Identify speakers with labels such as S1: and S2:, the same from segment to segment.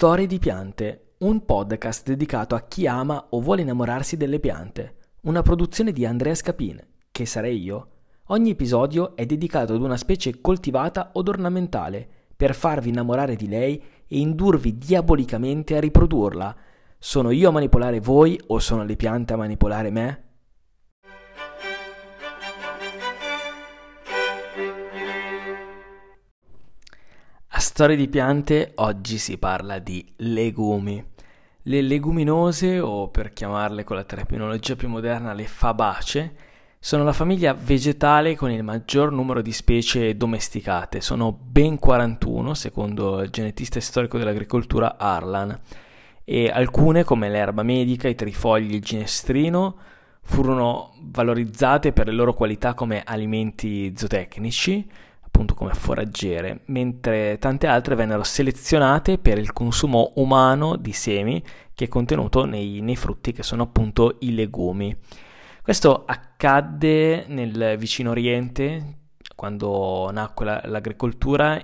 S1: Storie di piante, un podcast dedicato a chi ama o vuole innamorarsi delle piante. Una produzione di Andrea Scapin, che sarei io. Ogni episodio è dedicato ad una specie coltivata od ornamentale, per farvi innamorare di lei e indurvi diabolicamente a riprodurla. Sono io a manipolare voi o sono le piante a manipolare me? Storie di piante, oggi si parla di legumi. Le leguminose, o per chiamarle con la terminologia più moderna, le fabacee, sono la famiglia vegetale con il maggior numero di specie domesticate, sono ben 41 secondo il genetista storico dell'agricoltura Arlan, e alcune come l'erba medica, i trifogli e il ginestrino furono valorizzate per le loro qualità come alimenti zootecnici, appunto come foraggere, mentre tante altre vennero selezionate per il consumo umano di semi che è contenuto nei, nei frutti che sono appunto i legumi. Questo accadde nel vicino Oriente quando nacque la, l'agricoltura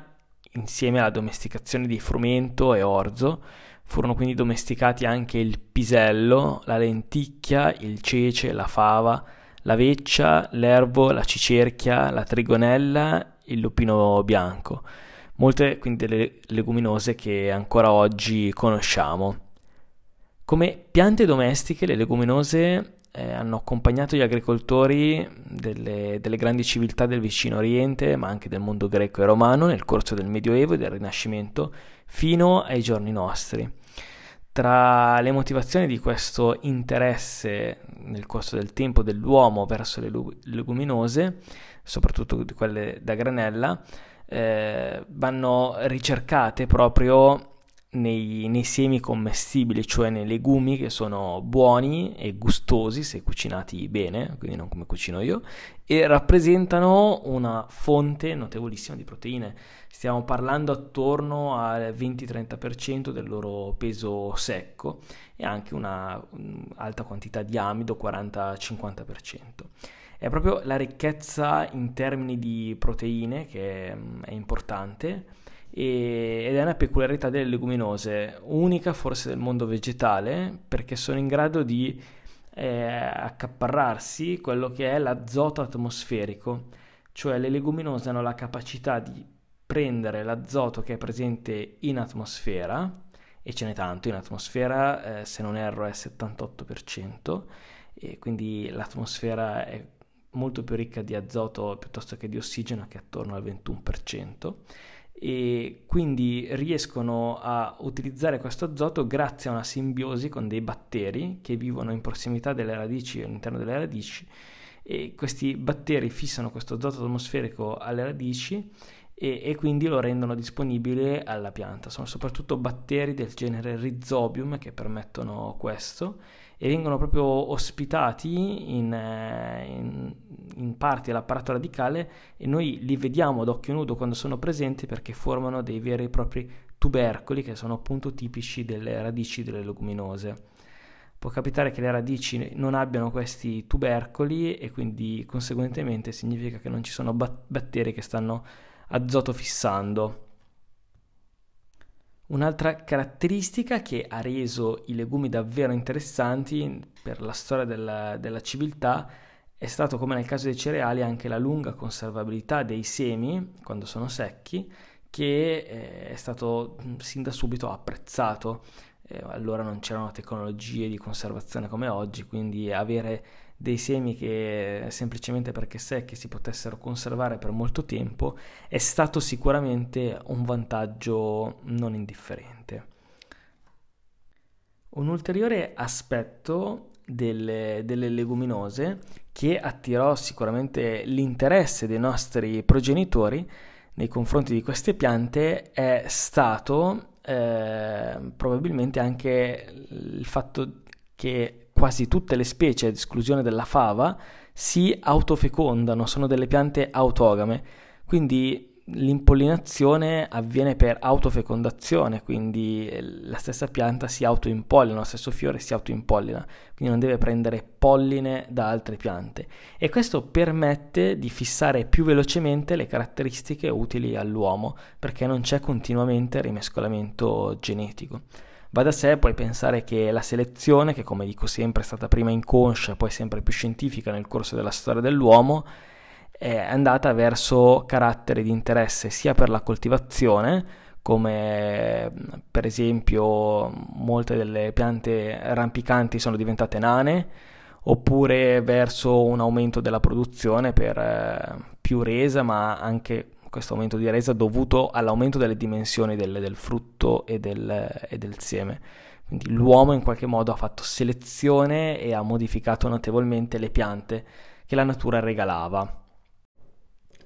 S1: insieme alla domesticazione di frumento e orzo. Furono quindi domesticati anche il pisello, la lenticchia, il cece, la fava, la veccia, l'erbo, la cicerchia, la trigonella il lupino bianco, molte quindi delle leguminose che ancora oggi conosciamo. Come piante domestiche, le leguminose eh, hanno accompagnato gli agricoltori delle, delle, grandi civiltà del vicino Oriente, ma anche del mondo greco e romano nel corso del Medioevo e del Rinascimento, fino ai giorni nostri. Tra le motivazioni di questo interesse nel corso del tempo dell'uomo verso le leguminose soprattutto quelle da granella, eh, vanno ricercate proprio nei, nei, semi commestibili, cioè nei legumi che sono buoni e gustosi se cucinati bene, quindi non come cucino io, e rappresentano una fonte notevolissima di proteine. Stiamo parlando attorno al 20-30% del loro peso secco e anche una alta quantità di amido, 40-50% è proprio la ricchezza in termini di proteine che mm, è importante ed è una peculiarità delle leguminose, unica forse del mondo vegetale, perché sono in grado di eh, accaparrarsi quello che è l'azoto atmosferico, cioè le leguminose hanno la capacità di prendere l'azoto che è presente in atmosfera, e ce n'è tanto in atmosfera, eh, se non erro è 78%, e quindi l'atmosfera è molto più ricca di azoto piuttosto che di ossigeno che è attorno al 21% e quindi riescono a utilizzare questo azoto grazie a una simbiosi con dei batteri che vivono in prossimità delle radici all'interno delle radici e questi batteri fissano questo azoto atmosferico alle radici e, e, quindi lo rendono disponibile alla pianta. Sono soprattutto batteri del genere Rhizobium che permettono questo e vengono proprio ospitati in, eh, in, in parti dell'apparato radicale e noi li vediamo ad occhio nudo quando sono presenti perché formano dei veri e propri tubercoli che sono appunto tipici delle radici delle leguminose. Può capitare che le radici non abbiano questi tubercoli e quindi conseguentemente significa che non ci sono bat- batteri che stanno azoto fissando. Un'altra caratteristica che ha reso i legumi davvero interessanti per la storia della, della civiltà è stato, come nel caso dei cereali, anche la lunga conservabilità dei semi quando sono secchi, che eh, è stato sin da subito apprezzato. Eh, allora non c'erano tecnologie di conservazione come oggi, quindi avere dei semi che semplicemente perché secchi si potessero conservare per molto tempo è stato sicuramente un vantaggio non indifferente. Un ulteriore aspetto delle, delle leguminose che attirò sicuramente l'interesse dei nostri progenitori nei confronti di queste piante è stato eh, probabilmente anche il fatto che quasi tutte le specie, ad esclusione della fava, si autofecondano, sono delle piante autogame. Quindi l'impollinazione avviene per autofecondazione, quindi la stessa pianta si autoimpollina, lo stesso fiore si autoimpollina, quindi non deve prendere polline da altre piante e questo permette di fissare più velocemente le caratteristiche utili all'uomo perché non c'è continuamente rimescolamento genetico. Va da sé poi pensare che la selezione, che come dico sempre è stata prima inconscia e poi sempre più scientifica nel corso della storia dell'uomo, è andata verso caratteri di interesse sia per la coltivazione, come per esempio molte delle piante rampicanti sono diventate nane, oppure verso un aumento della produzione per eh, più resa, ma anche questo aumento di resa dovuto all'aumento delle dimensioni del, del frutto e del, e del seme. Quindi l'uomo in qualche modo ha fatto selezione e ha modificato notevolmente le piante che la natura regalava.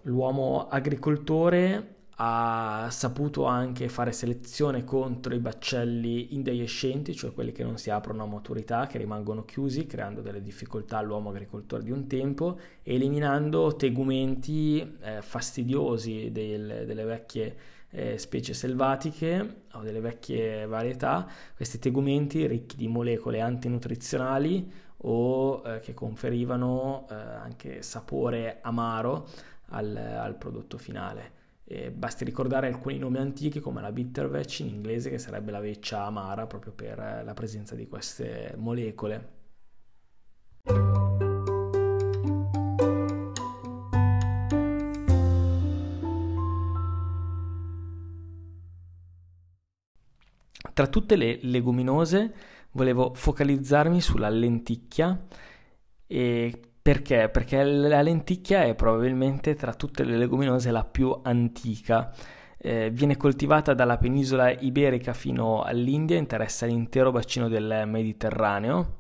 S1: L'uomo agricoltore ha saputo anche fare selezione contro i baccelli indeiescenti, cioè quelli che non si aprono a maturità, che rimangono chiusi, creando delle difficoltà all'uomo agricoltore di un tempo, eliminando tegumenti eh, fastidiosi del, delle vecchie eh, specie selvatiche o delle vecchie varietà, questi tegumenti ricchi di molecole antinutrizionali o eh, che conferivano eh, anche sapore amaro al, al prodotto finale. E basti ricordare alcuni nomi antichi come la bittervetch in inglese che sarebbe la veccia amara proprio per eh, la presenza di queste molecole. Tra tutte le leguminose volevo focalizzarmi sulla lenticchia e perché? Perché la lenticchia è probabilmente tra tutte le leguminose la più antica. Eh, viene coltivata dalla penisola iberica fino all'India, interessa l'intero bacino del Mediterraneo.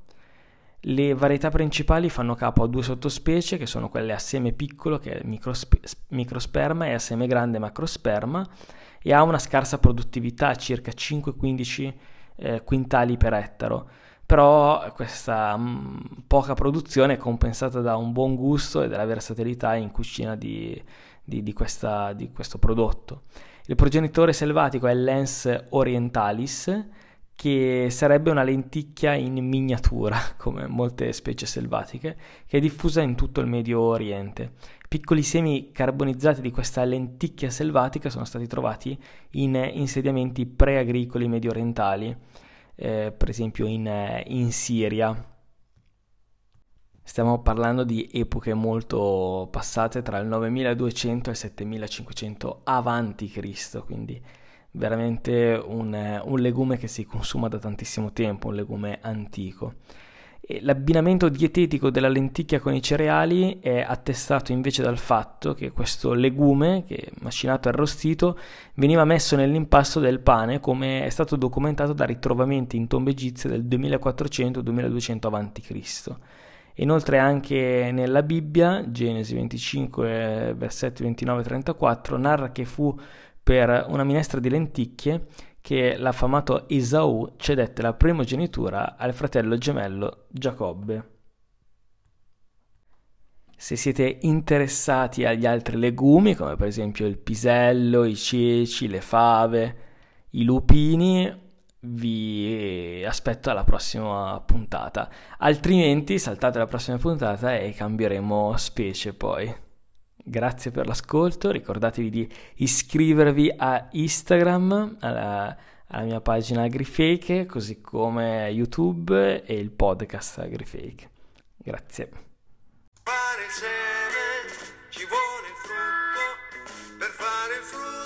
S1: Le varietà principali fanno capo a due sottospecie che sono quelle a seme piccolo, che è microspe- microsperma, e a seme grande, macrosperma, e ha una scarsa produttività, circa 5-15 eh, quintali per ettaro però questa mm, poca produzione è compensata da un buon gusto e dalla versatilità in cucina di, di, di, questa, di questo prodotto. Il progenitore selvatico è Lens orientalis, che sarebbe una lenticchia in miniatura, come molte specie selvatiche, che è diffusa in tutto il Medio Oriente. Piccoli semi carbonizzati di questa lenticchia selvatica sono stati trovati in insediamenti preagricoli medio orientali eh, per esempio in, eh, in Siria. Stiamo parlando di epoche molto passate tra il 9200 e il 7500 avanti Cristo, quindi veramente un, un legume che si consuma da tantissimo tempo, un legume antico. L'abbinamento dietetico della lenticchia con i cereali è attestato invece dal fatto che questo legume, che macinato e arrostito, veniva messo nell'impasto del pane, come è stato documentato da ritrovamenti in tombe egizie del 2400-2200 a.C. Inoltre anche nella Bibbia, Genesi 25, versetti 29-34, narra che fu per una minestra di lenticchie che l'affamato Esau cedette la primogenitura al fratello gemello Giacobbe. Se siete interessati agli altri legumi, come per esempio il pisello, i ceci, le fave, i lupini, vi aspetto alla prossima puntata. Altrimenti saltate la prossima puntata e cambieremo specie poi. Grazie per l'ascolto, ricordatevi di iscrivervi a Instagram, alla, alla mia pagina AgriFake, così come YouTube e il podcast AgriFake. Grazie. Fare il ci vuole il frutto, per fare il frutto